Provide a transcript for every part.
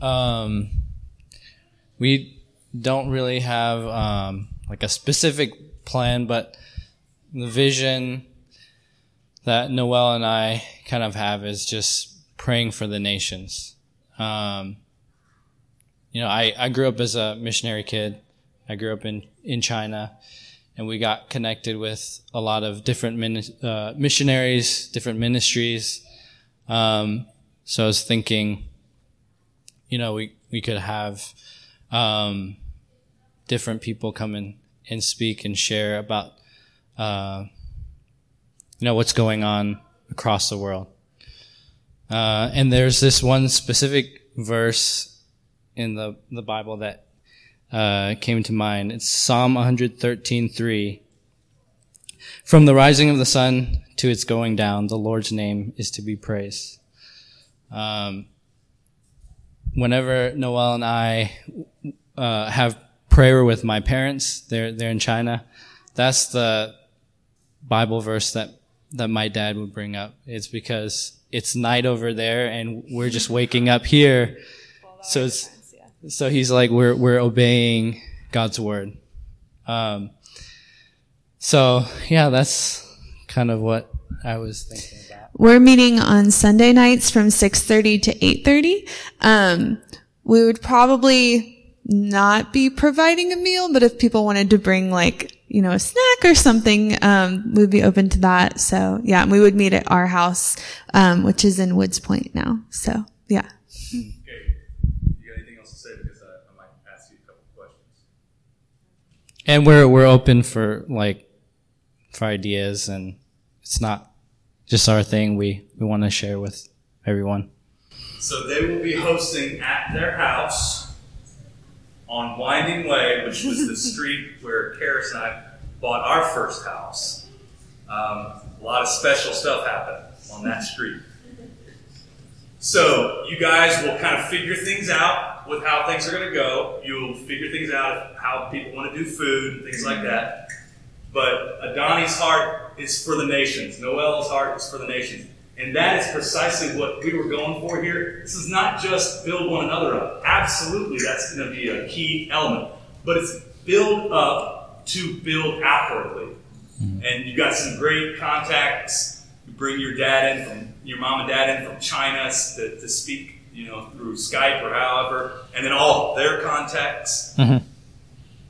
Um, we don't really have um, like a specific plan, but the vision that Noel and I kind of have is just praying for the nations. Um, you know, I, I grew up as a missionary kid. I grew up in, in China and we got connected with a lot of different min- uh, missionaries, different ministries. Um, so I was thinking, you know, we, we could have, um, different people come in and speak and share about, uh, you know, what's going on across the world. Uh, and there's this one specific verse in the, the Bible that uh, came to mind. It's Psalm 113:3. From the rising of the sun to its going down, the Lord's name is to be praised. Um, whenever Noel and I uh, have prayer with my parents, they're they're in China. That's the Bible verse that that my dad would bring up. It's because it's night over there and we're just waking up here. So it's so he's like, we're, we're obeying God's word. Um, so yeah, that's kind of what I was thinking about. We're meeting on Sunday nights from 6.30 to 8.30. Um, we would probably not be providing a meal, but if people wanted to bring like, you know, a snack or something, um, we'd be open to that. So yeah, we would meet at our house, um, which is in Woods Point now. So yeah. Okay. You got anything else to say? Because I, I might ask you a couple questions. And we're we're open for like for ideas and it's not just our thing we we want to share with everyone so they will be hosting at their house on winding way which was the street where Karis and i bought our first house um, a lot of special stuff happened on that street so you guys will kind of figure things out with how things are going to go. You'll figure things out how people want to do food and things like that. But Adani's heart is for the nations. Noel's heart is for the nations. And that is precisely what we were going for here. This is not just build one another up. Absolutely, that's going to be a key element. But it's build up to build outwardly. Mm-hmm. And you've got some great contacts. You bring your dad in from your mom and dad in from China to, to speak, you know, through Skype or however, and then all their contacts. Mm-hmm.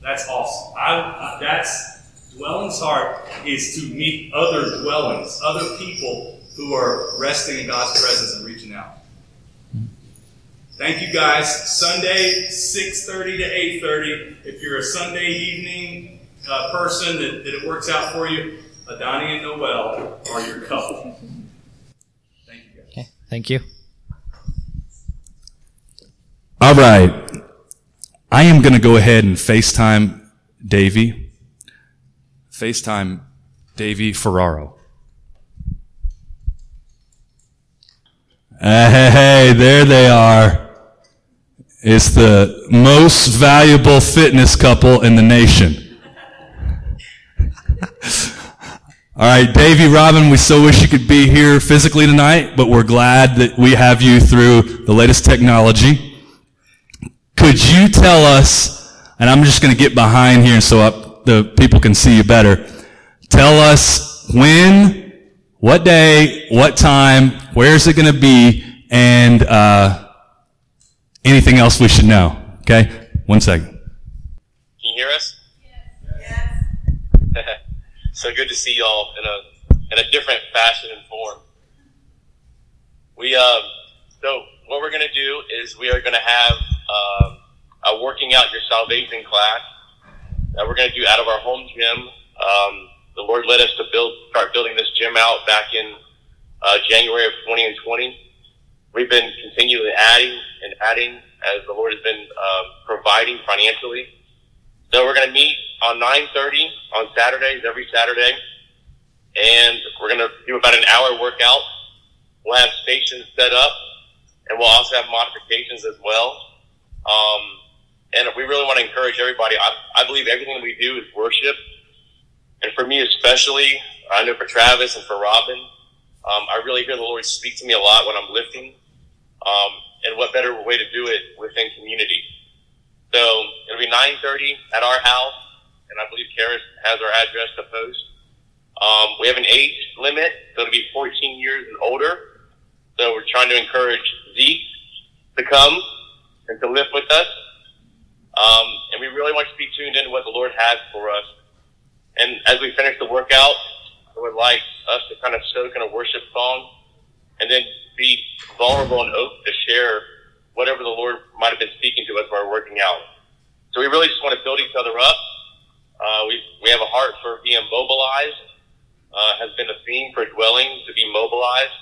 That's awesome. I, that's dwelling's heart is to meet other dwellings, other people who are resting in God's presence and reaching out. Thank you guys. Sunday, 6.30 to 8.30. If you're a Sunday evening uh, person that, that it works out for you, Adani and Noel are your couple. Thank you. Guys. Okay, thank you. All right. I am going to go ahead and FaceTime Davy. FaceTime Davy Ferraro. Hey, there they are. It's the most valuable fitness couple in the nation. All right, Davey, Robin, we so wish you could be here physically tonight, but we're glad that we have you through the latest technology. Could you tell us, and I'm just going to get behind here and so I, the people can see you better. Tell us when, what day, what time, where is it going to be, and uh, anything else we should know. Okay? One second. Can you hear us? Yes. So good to see y'all in a in a different fashion and form. We um, so what we're gonna do is we are gonna have um, a working out your salvation class that we're gonna do out of our home gym. Um, the Lord led us to build start building this gym out back in uh, January of 2020. We've been continually adding and adding as the Lord has been uh, providing financially. So we're going to meet on 9.30 on Saturdays, every Saturday. And we're going to do about an hour workout. We'll have stations set up and we'll also have modifications as well. Um, and we really want to encourage everybody. I, I believe everything we do is worship. And for me especially, I know for Travis and for Robin, um, I really hear the Lord speak to me a lot when I'm lifting. Um, and what better way to do it within community? So it'll be 9:30 at our house, and I believe Karis has our address to post. Um, we have an age limit, so it'll be 14 years and older. So we're trying to encourage Zeke to come and to live with us. Um, and we really want you to be tuned into what the Lord has for us. And as we finish the workout, I would like us to kind of soak in a worship song and then be vulnerable and open to share whatever the Lord might have been speaking to us while we're working out. So we really just want to build each other up. Uh, we, we have a heart for being mobilized, uh, has been a theme for dwelling to be mobilized.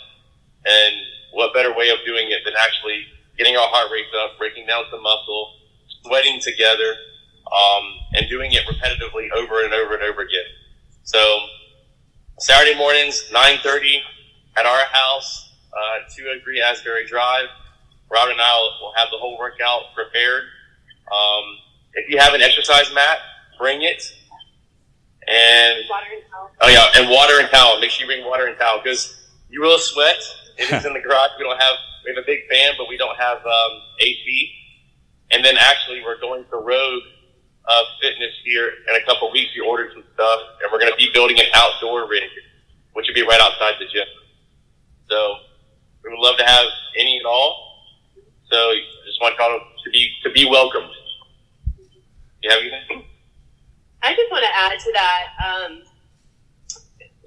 And what better way of doing it than actually getting our heart rate up, breaking down some muscle, sweating together, um, and doing it repetitively over and over and over again. So Saturday mornings, 9.30 at our house, uh, 203 Asbury Drive. Robin and I will, will have the whole workout prepared. Um, if you have an exercise mat, bring it. And Water and towel. oh yeah, and water and towel. Make sure you bring water and towel because you will sweat. It is in the garage. We don't have we have a big fan, but we don't have um, AC. And then actually, we're going to Rogue uh, Fitness here in a couple weeks. We ordered some stuff, and we're going to be building an outdoor rig, which will be right outside the gym. So we would love to have any and all. So I just want y'all to be to be welcomed. You have anything? I just want to add to that um,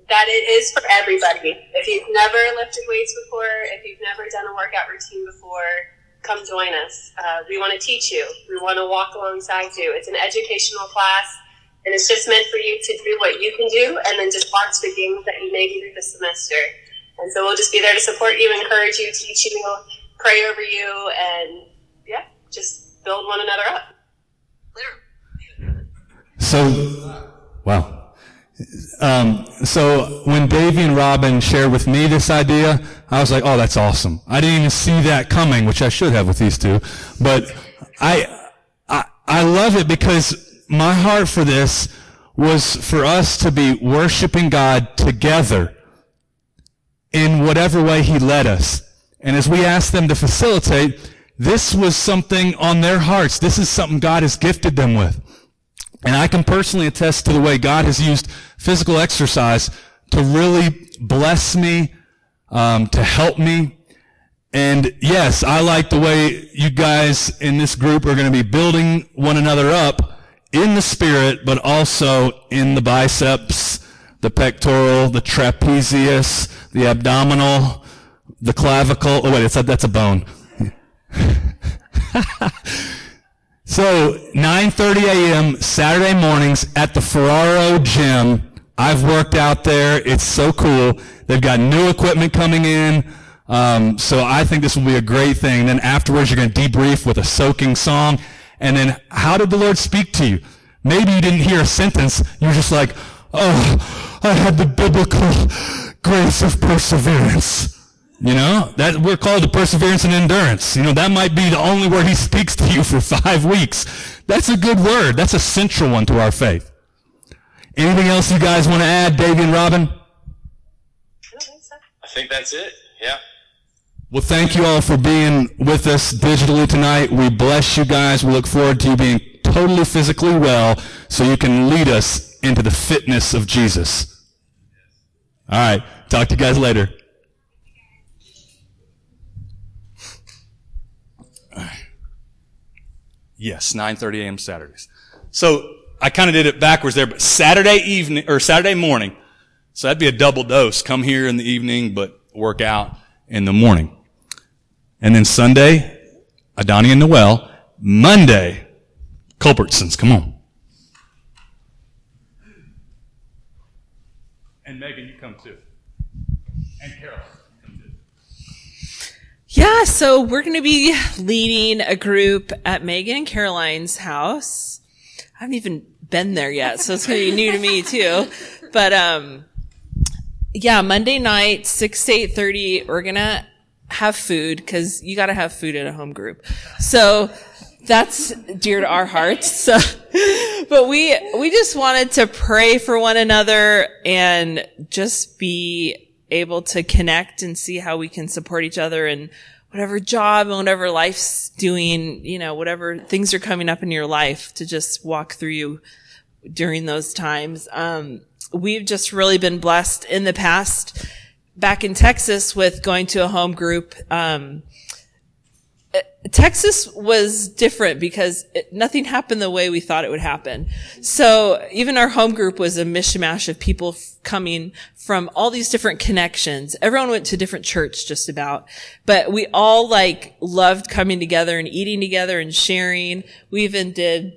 that it is for everybody. If you've never lifted weights before, if you've never done a workout routine before, come join us. Uh, we want to teach you. We want to walk alongside you. It's an educational class, and it's just meant for you to do what you can do, and then just watch the games that you make through the semester. And so we'll just be there to support you, encourage you, teach you, pray over you, and yeah, just build one another up. So, wow. Um, so when Davey and Robin shared with me this idea, I was like, oh, that's awesome. I didn't even see that coming, which I should have with these two. But I, I, I love it because my heart for this was for us to be worshiping God together in whatever way He led us. And as we asked them to facilitate, this was something on their hearts. This is something God has gifted them with. And I can personally attest to the way God has used physical exercise to really bless me, um, to help me. And yes, I like the way you guys in this group are going to be building one another up in the spirit, but also in the biceps, the pectoral, the trapezius, the abdominal, the clavicle. Oh wait, it's a, that's a bone. So 9:30 a.m. Saturday mornings at the Ferraro Gym. I've worked out there. It's so cool. They've got new equipment coming in. Um, so I think this will be a great thing. And then afterwards, you're going to debrief with a soaking song. And then, how did the Lord speak to you? Maybe you didn't hear a sentence. You're just like, oh, I had the biblical grace of perseverance. You know, that we're called to perseverance and endurance. You know, that might be the only word he speaks to you for five weeks. That's a good word. That's a central one to our faith. Anything else you guys want to add, Davey and Robin? I think. I think that's it. Yeah. Well, thank you all for being with us digitally tonight. We bless you guys. We look forward to you being totally physically well so you can lead us into the fitness of Jesus. All right. Talk to you guys later. Yes, 9:30 a.m. Saturdays. So I kind of did it backwards there, but Saturday evening or Saturday morning. So that'd be a double dose. Come here in the evening, but work out in the morning. And then Sunday, Adani and Noel. Monday, Culbertsons. Come on. And Megan, you come too. And Carol. Yeah, so we're going to be leading a group at Megan and Caroline's house. I haven't even been there yet, so it's going to be new to me too. But um yeah, Monday night 6 to 8:30 we're going to have food cuz you got to have food at a home group. So that's dear to our hearts. So but we we just wanted to pray for one another and just be able to connect and see how we can support each other and whatever job and whatever life's doing, you know, whatever things are coming up in your life to just walk through you during those times. Um, we've just really been blessed in the past back in Texas with going to a home group. Um, Texas was different because it, nothing happened the way we thought it would happen. So even our home group was a mishmash of people f- coming from all these different connections. Everyone went to different church just about, but we all like loved coming together and eating together and sharing. We even did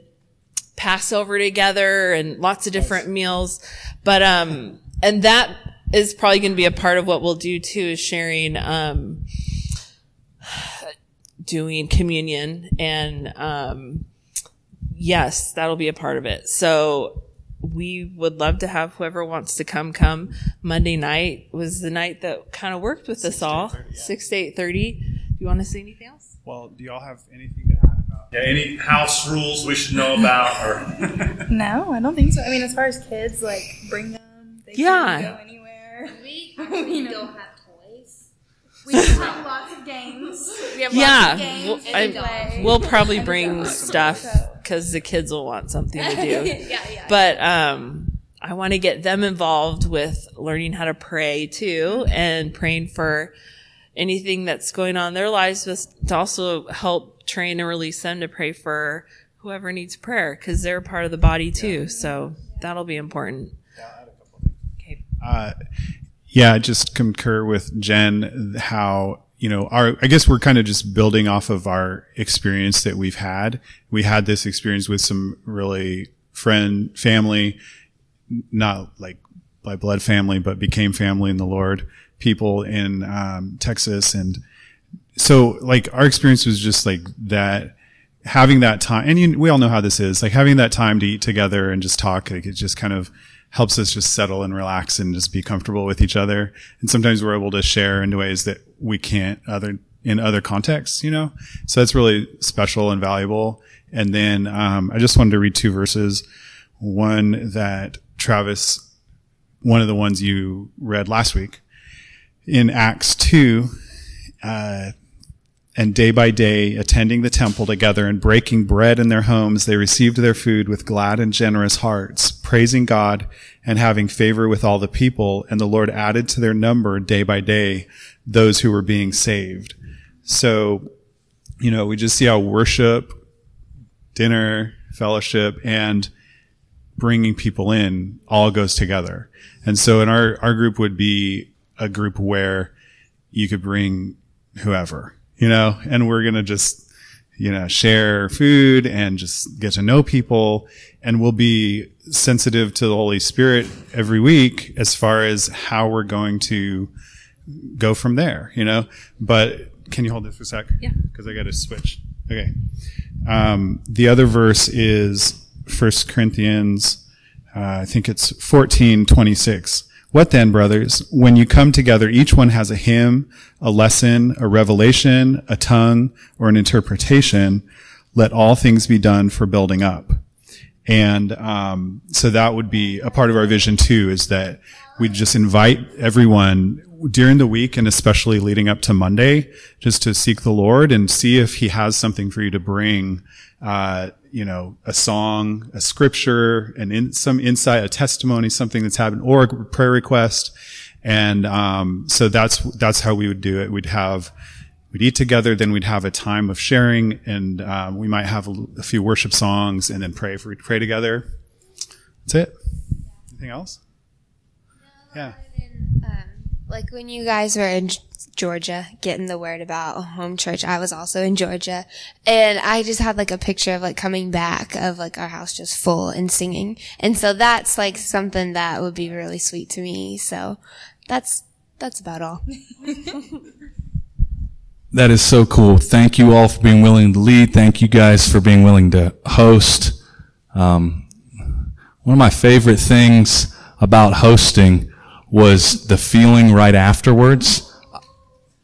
Passover together and lots of different meals. But, um, and that is probably going to be a part of what we'll do too is sharing, um, doing communion and um, yes that'll be a part of it so we would love to have whoever wants to come come monday night was the night that kind of worked with us all 6 to 8.30 do you want to say anything else Well, do y'all have anything to add about? Yeah, any house rules we should know about or No, I don't think so. I mean, as far as kids, like bring them. They Yeah. can go anywhere. We actually don't have toys. We have lots of games. We have yeah lots of games we'll, I- we play. we'll probably bring stuff because the kids will want something to do. Yeah, yeah. but um i want to get them involved with learning how to pray too and praying for anything that's going on in their lives but to also help train and release them to pray for whoever needs prayer because they're part of the body too. So that'll be important. Okay. Uh, yeah, I just concur with Jen how, you know, our, I guess we're kind of just building off of our experience that we've had. We had this experience with some really friend, family, not like by blood family, but became family in the Lord people in, um, Texas. And so like our experience was just like that, having that time, and you, we all know how this is, like having that time to eat together and just talk, like it just kind of helps us just settle and relax and just be comfortable with each other. And sometimes we're able to share in ways that we can't other, in other contexts, you know? So that's really special and valuable. And then, um, I just wanted to read two verses. One that Travis, one of the ones you read last week in Acts 2, uh, and day by day, attending the temple together and breaking bread in their homes, they received their food with glad and generous hearts, praising God and having favor with all the people. And the Lord added to their number day by day those who were being saved. So, you know, we just see how worship, dinner, fellowship, and bringing people in all goes together. And so in our, our group would be a group where you could bring whoever, you know, and we're going to just, you know, share food and just get to know people. And we'll be sensitive to the Holy Spirit every week as far as how we're going to go from there, you know, but can you hold this for a sec? Yeah. Cause I got to switch. Okay. Um, the other verse is First Corinthians, uh, I think it's fourteen twenty six. What then, brothers? When you come together, each one has a hymn, a lesson, a revelation, a tongue, or an interpretation. Let all things be done for building up. And um, so that would be a part of our vision too, is that we just invite everyone during the week and especially leading up to Monday, just to seek the Lord and see if He has something for you to bring. Uh, you know, a song, a scripture, and in, some insight, a testimony, something that's happened, or a prayer request. And um, so that's that's how we would do it. We'd have we'd eat together, then we'd have a time of sharing, and um, we might have a, a few worship songs, and then pray. If we pray together, that's it. Anything else? Yeah. Um, like when you guys were in Georgia getting the word about home church, I was also in Georgia and I just had like a picture of like coming back of like our house just full and singing. And so that's like something that would be really sweet to me. So that's, that's about all. That is so cool. Thank you all for being willing to lead. Thank you guys for being willing to host. Um, one of my favorite things about hosting was the feeling right afterwards.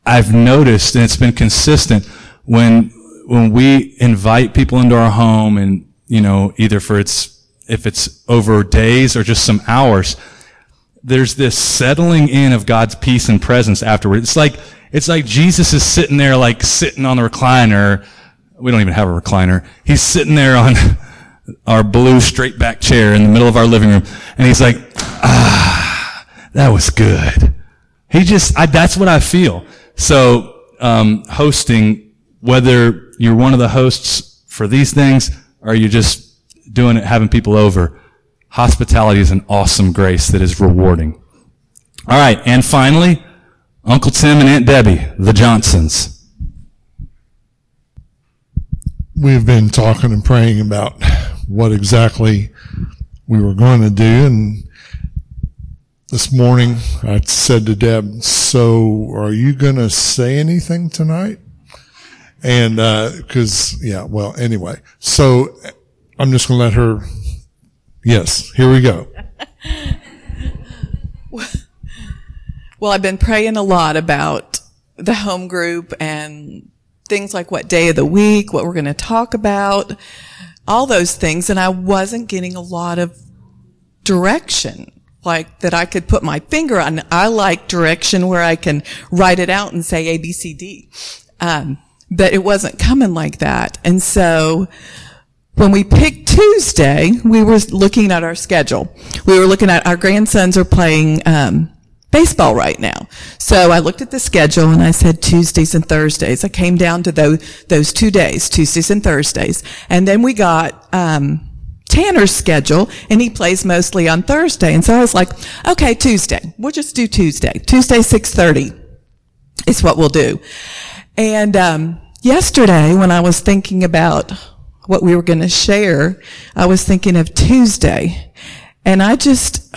I've noticed, and it's been consistent, when when we invite people into our home, and you know, either for its if it's over days or just some hours, there's this settling in of God's peace and presence afterward. It's like, it's like Jesus is sitting there, like sitting on the recliner. We don't even have a recliner. He's sitting there on our blue straight back chair in the middle of our living room. And he's like, ah, that was good. He just, I, that's what I feel. So, um, hosting, whether you're one of the hosts for these things or you're just doing it, having people over, hospitality is an awesome grace that is rewarding. All right. And finally, Uncle Tim and Aunt Debbie, the Johnsons. We've been talking and praying about what exactly we were going to do. And this morning I said to Deb, so are you going to say anything tonight? And, uh, cause, yeah, well, anyway, so I'm just going to let her, yes, here we go. Well, I've been praying a lot about the home group and things like what day of the week, what we're going to talk about, all those things. And I wasn't getting a lot of direction, like that I could put my finger on. I like direction where I can write it out and say A, B, C, D. Um, but it wasn't coming like that. And so when we picked Tuesday, we were looking at our schedule. We were looking at our grandsons are playing, um, baseball right now. So I looked at the schedule and I said Tuesdays and Thursdays. I came down to those, those two days, Tuesdays and Thursdays. And then we got, um, Tanner's schedule and he plays mostly on Thursday. And so I was like, okay, Tuesday. We'll just do Tuesday. Tuesday, 630 is what we'll do. And, um, yesterday when I was thinking about what we were going to share, I was thinking of Tuesday and I just,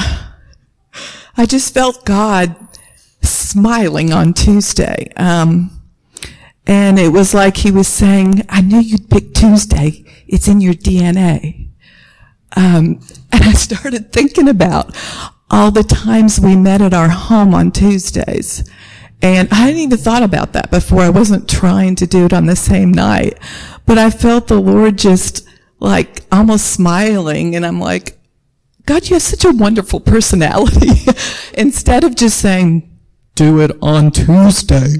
I just felt God smiling on Tuesday. Um, and it was like he was saying, I knew you'd pick Tuesday. It's in your DNA. Um, and I started thinking about all the times we met at our home on Tuesdays. And I hadn't even thought about that before. I wasn't trying to do it on the same night. But I felt the Lord just like almost smiling. And I'm like, God, you have such a wonderful personality. Instead of just saying, do it on Tuesday,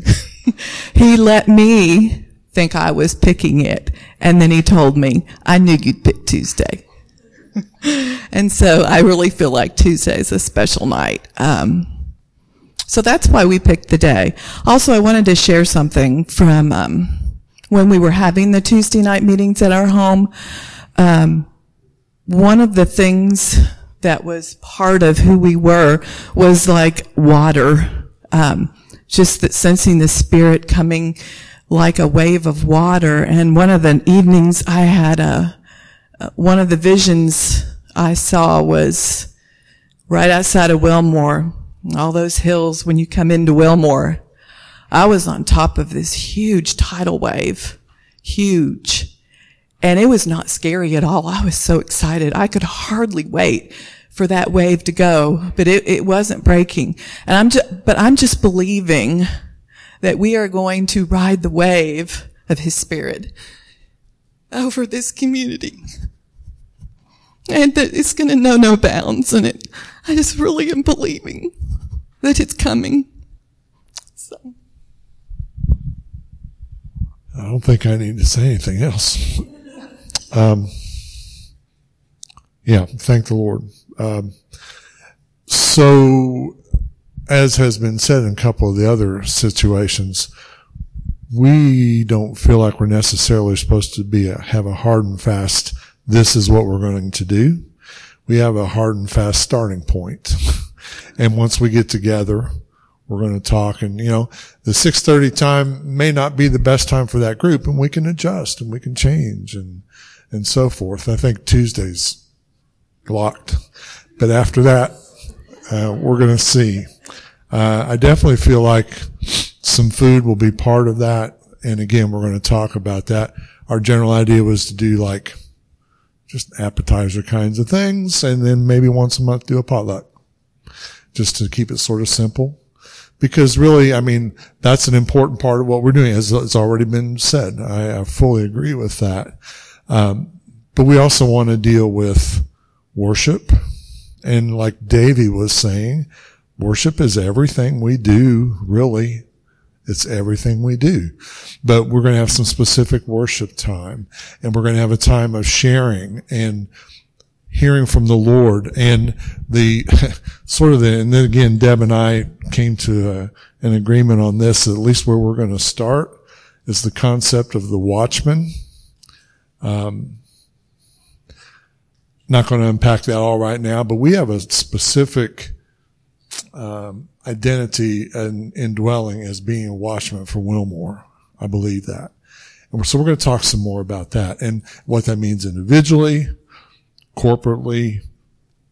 he let me think I was picking it. And then he told me, I knew you'd pick Tuesday. and so I really feel like Tuesday is a special night. Um, so that's why we picked the day. Also, I wanted to share something from um, when we were having the Tuesday night meetings at our home. Um, one of the things that was part of who we were was like water. Um, just that sensing the spirit coming like a wave of water. And one of the evenings I had a, Uh, one of the visions I saw was right outside of Wilmore, all those hills when you come into Wilmore. I was on top of this huge tidal wave, huge. And it was not scary at all. I was so excited. I could hardly wait for that wave to go, but it, it wasn't breaking. And I'm just, but I'm just believing that we are going to ride the wave of his spirit over this community. And that it's going to know no bounds. And it, I just really am believing that it's coming. So. I don't think I need to say anything else. Um, yeah, thank the Lord. Um, so, as has been said in a couple of the other situations, we don't feel like we're necessarily supposed to be a, have a hard and fast. This is what we're going to do. We have a hard and fast starting point. and once we get together, we're going to talk and, you know, the 630 time may not be the best time for that group and we can adjust and we can change and, and so forth. I think Tuesday's locked. But after that, uh, we're going to see. Uh, I definitely feel like some food will be part of that. And again, we're going to talk about that. Our general idea was to do like just appetizer kinds of things and then maybe once a month do a potluck just to keep it sort of simple. Because really, I mean, that's an important part of what we're doing, as it's already been said. I, I fully agree with that. Um, but we also want to deal with worship And like Davy was saying, worship is everything we do, really. It's everything we do. But we're going to have some specific worship time and we're going to have a time of sharing and hearing from the Lord and the sort of the, and then again, Deb and I came to a, an agreement on this, at least where we're going to start is the concept of the watchman. Um, not going to unpack that all right now, but we have a specific um, identity and indwelling as being a watchman for Wilmore. I believe that. And so we're going to talk some more about that and what that means individually, corporately,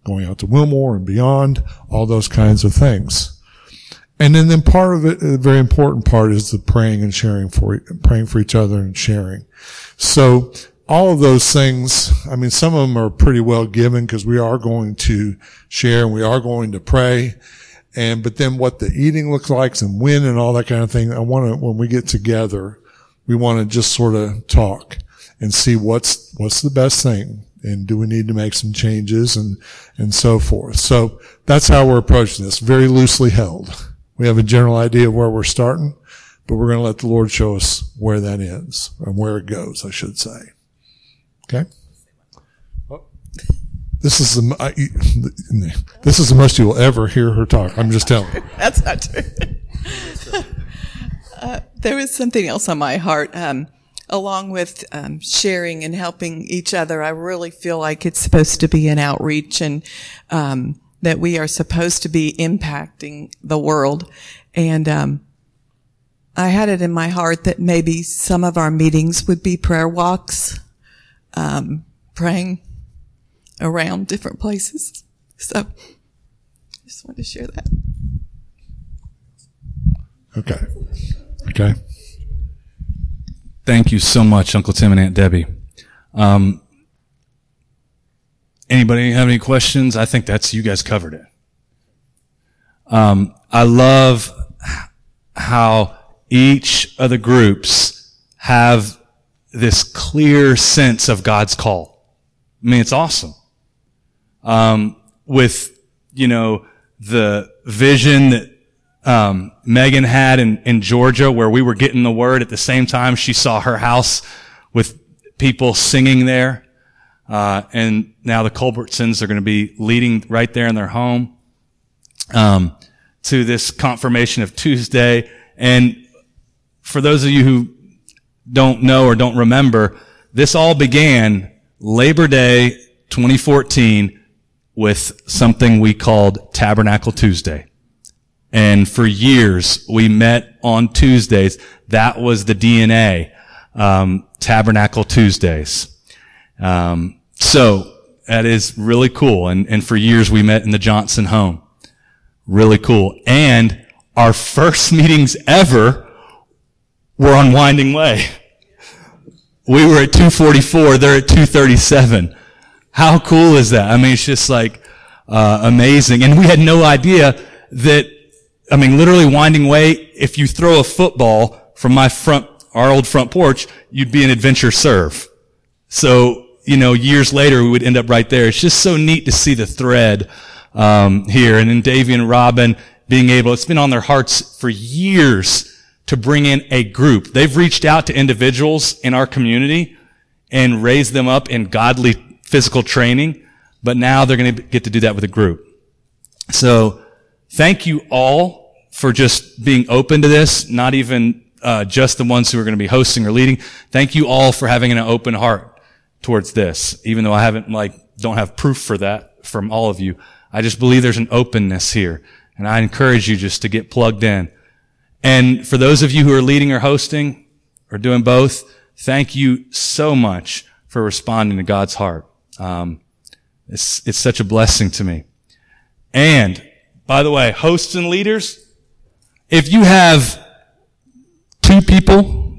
going out to Wilmore and beyond, all those kinds of things. And then, then part of it, a very important part is the praying and sharing for, praying for each other and sharing. So all of those things, I mean, some of them are pretty well given because we are going to share and we are going to pray. And, but then what the eating looks like and when and all that kind of thing, I want to, when we get together, we want to just sort of talk and see what's, what's the best thing and do we need to make some changes and, and so forth. So that's how we're approaching this, very loosely held. We have a general idea of where we're starting, but we're going to let the Lord show us where that ends and where it goes, I should say. Okay? This is the I, this is the most you will ever hear her talk. I'm just telling you. That's not true. uh, there was something else on my heart. Um, along with um, sharing and helping each other, I really feel like it's supposed to be an outreach and um, that we are supposed to be impacting the world. And um, I had it in my heart that maybe some of our meetings would be prayer walks, um, praying around different places. So, I just wanted to share that. Okay. Okay. Thank you so much, Uncle Tim and Aunt Debbie. Um, Anybody have any questions? I think that's, you guys covered it. Um, I love how each of the groups have this clear sense of God's call. I mean, it's awesome. Um, with, you know, the vision that, um, Megan had in, in Georgia where we were getting the word at the same time she saw her house with people singing there. Uh, and now the Culbertsons are going to be leading right there in their home um, to this confirmation of Tuesday. And for those of you who don't know or don't remember, this all began Labor Day 2014 with something we called Tabernacle Tuesday. And for years, we met on Tuesdays. That was the DNA, um, Tabernacle Tuesdays. Um, so that is really cool. And, and for years we met in the Johnson home. Really cool. And our first meetings ever were on Winding Way. We were at 244. They're at 237. How cool is that? I mean, it's just like, uh, amazing. And we had no idea that, I mean, literally Winding Way, if you throw a football from my front, our old front porch, you'd be an adventure serve. So you know, years later, we would end up right there. It's just so neat to see the thread um, here. And then Davy and Robin being able, it's been on their hearts for years to bring in a group. They've reached out to individuals in our community and raised them up in godly physical training, but now they're going to get to do that with a group. So thank you all for just being open to this, not even uh, just the ones who are going to be hosting or leading. Thank you all for having an open heart towards this, even though I haven't like, don't have proof for that from all of you. I just believe there's an openness here. And I encourage you just to get plugged in. And for those of you who are leading or hosting or doing both, thank you so much for responding to God's heart. Um, it's, it's such a blessing to me. And by the way, hosts and leaders, if you have two people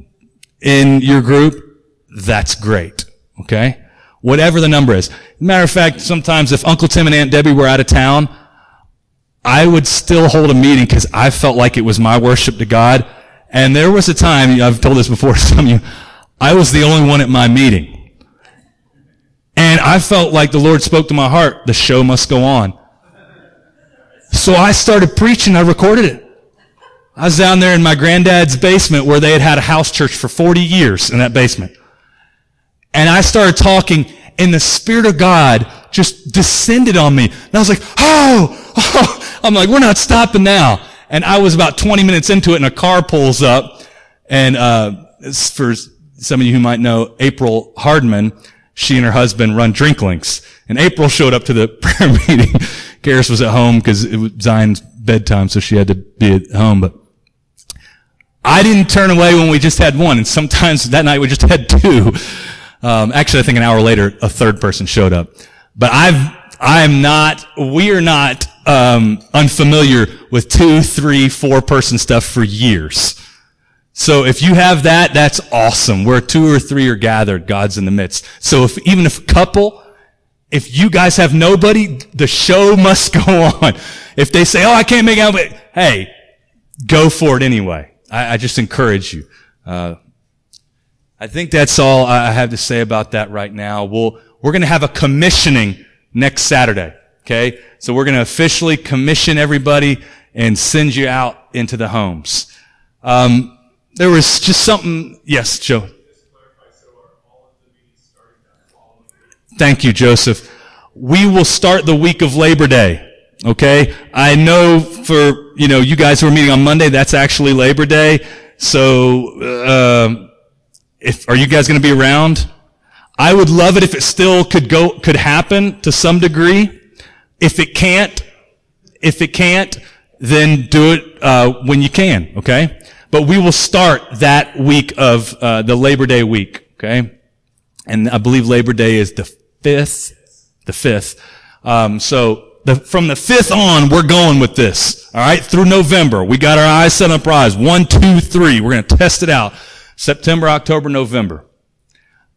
in your group, that's great. Okay? Whatever the number is. Matter of fact, sometimes if Uncle Tim and Aunt Debbie were out of town, I would still hold a meeting because I felt like it was my worship to God. And there was a time, I've told this before to some of you, I was the only one at my meeting. And I felt like the Lord spoke to my heart, the show must go on. So I started preaching. I recorded it. I was down there in my granddad's basement where they had had a house church for 40 years in that basement. And I started talking and the Spirit of God just descended on me. And I was like, oh, oh, I'm like, we're not stopping now. And I was about 20 minutes into it and a car pulls up and, uh, for some of you who might know April Hardman, she and her husband run Drinklinks. And April showed up to the prayer meeting. Karis was at home because it was Zion's bedtime, so she had to be at home. But I didn't turn away when we just had one, and sometimes that night we just had two. Um, actually, I think an hour later, a third person showed up. But I've, I'm not, we are not, um, unfamiliar with two, three, four person stuff for years. So if you have that, that's awesome. Where two or three are gathered, God's in the midst. So if, even if a couple, if you guys have nobody, the show must go on. If they say, oh, I can't make out, but hey, go for it anyway. I, I just encourage you. Uh, I think that's all I have to say about that right now. We'll, we're going to have a commissioning next Saturday. Okay. So we're going to officially commission everybody and send you out into the homes. Um, there was just something. Yes, Joe. Thank you, Joseph. We will start the week of Labor Day. Okay. I know for, you know, you guys who are meeting on Monday, that's actually Labor Day. So, uh, if, are you guys going to be around? I would love it if it still could go, could happen to some degree. If it can't, if it can't, then do it, uh, when you can. Okay. But we will start that week of, uh, the Labor Day week. Okay. And I believe Labor Day is the fifth, the fifth. Um, so the, from the fifth on, we're going with this. All right, through November, we got our eyes set on prize. One, two, three. We're going to test it out. September, October, November.